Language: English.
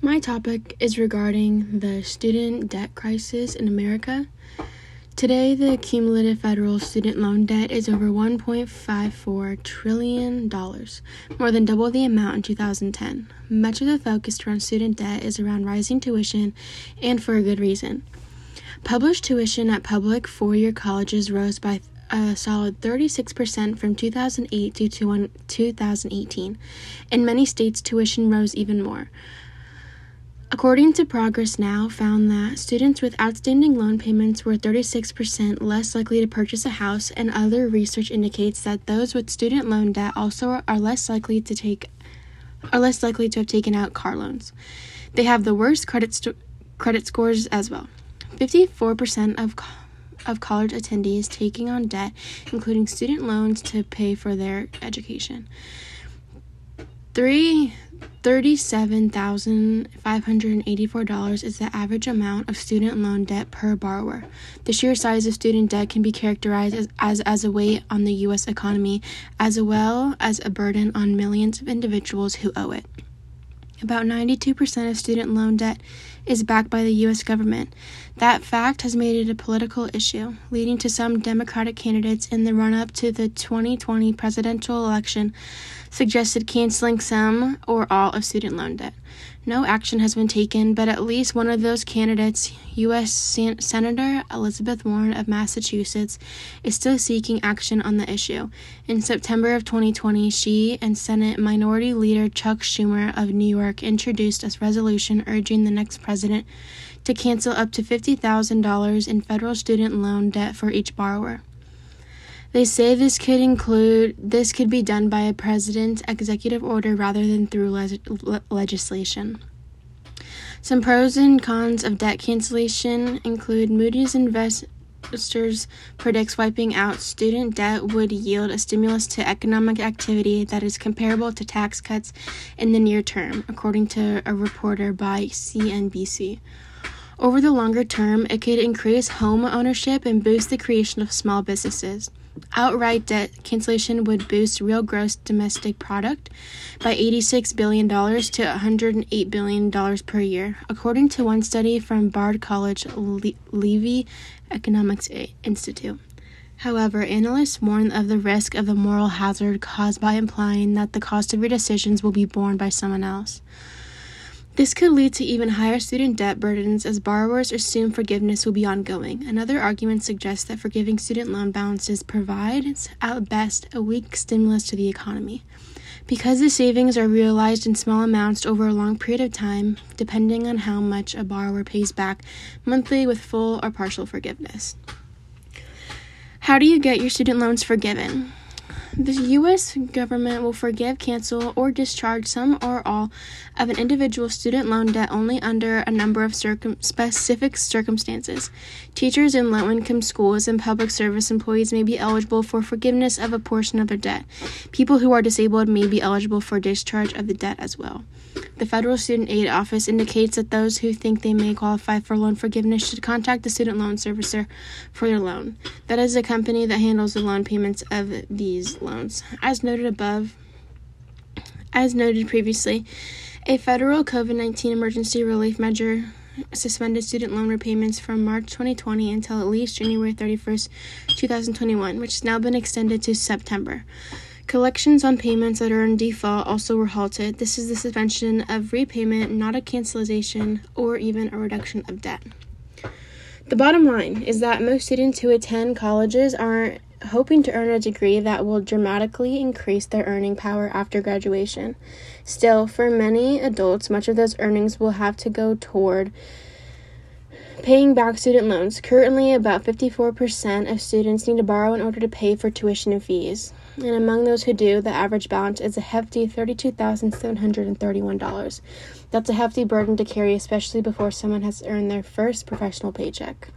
My topic is regarding the student debt crisis in America. Today, the cumulative federal student loan debt is over $1.54 trillion, more than double the amount in 2010. Much of the focus around student debt is around rising tuition, and for a good reason. Published tuition at public four year colleges rose by a solid 36% from 2008 to 2018. In many states, tuition rose even more. According to Progress Now, found that students with outstanding loan payments were 36% less likely to purchase a house, and other research indicates that those with student loan debt also are less likely to take are less likely to have taken out car loans. They have the worst credit st- credit scores as well. 54% of of college attendees taking on debt, including student loans to pay for their education. Three $37,584 is the average amount of student loan debt per borrower. The sheer size of student debt can be characterized as, as, as a weight on the U.S. economy, as well as a burden on millions of individuals who owe it. About 92% of student loan debt is backed by the U.S. government. That fact has made it a political issue, leading to some Democratic candidates in the run up to the 2020 presidential election suggested canceling some or all of student loan debt. No action has been taken, but at least one of those candidates, U.S. Sen- Senator Elizabeth Warren of Massachusetts, is still seeking action on the issue. In September of 2020, she and Senate Minority Leader Chuck Schumer of New York introduced a resolution urging the next president to cancel up to $50,000 in federal student loan debt for each borrower. They say this could include this could be done by a president's executive order rather than through le- legislation. Some pros and cons of debt cancellation include Moody's Investors predicts wiping out student debt would yield a stimulus to economic activity that is comparable to tax cuts in the near term, according to a reporter by CNBC. Over the longer term, it could increase home ownership and boost the creation of small businesses. Outright debt cancellation would boost real gross domestic product by $86 billion to $108 billion per year, according to one study from Bard College Le- Levy Economics Institute. However, analysts warn of the risk of the moral hazard caused by implying that the cost of your decisions will be borne by someone else. This could lead to even higher student debt burdens as borrowers assume forgiveness will be ongoing. Another argument suggests that forgiving student loan balances provides, at best, a weak stimulus to the economy. Because the savings are realized in small amounts over a long period of time, depending on how much a borrower pays back monthly with full or partial forgiveness. How do you get your student loans forgiven? The U.S. government will forgive, cancel, or discharge some or all of an individual student loan debt only under a number of circum- specific circumstances. Teachers in low income schools and public service employees may be eligible for forgiveness of a portion of their debt. People who are disabled may be eligible for discharge of the debt as well. The Federal Student Aid Office indicates that those who think they may qualify for loan forgiveness should contact the student loan servicer for their loan. That is the company that handles the loan payments of these loans. As noted above, as noted previously, a federal COVID 19 emergency relief measure suspended student loan repayments from March 2020 until at least January 31st, 2021, which has now been extended to September. Collections on payments that are in default also were halted. This is the suspension of repayment, not a cancellation or even a reduction of debt. The bottom line is that most students who attend colleges are hoping to earn a degree that will dramatically increase their earning power after graduation. Still, for many adults, much of those earnings will have to go toward paying back student loans. Currently, about 54% of students need to borrow in order to pay for tuition and fees and among those who do, the average balance is a hefty $32,731. That's a hefty burden to carry, especially before someone has earned their first professional paycheck.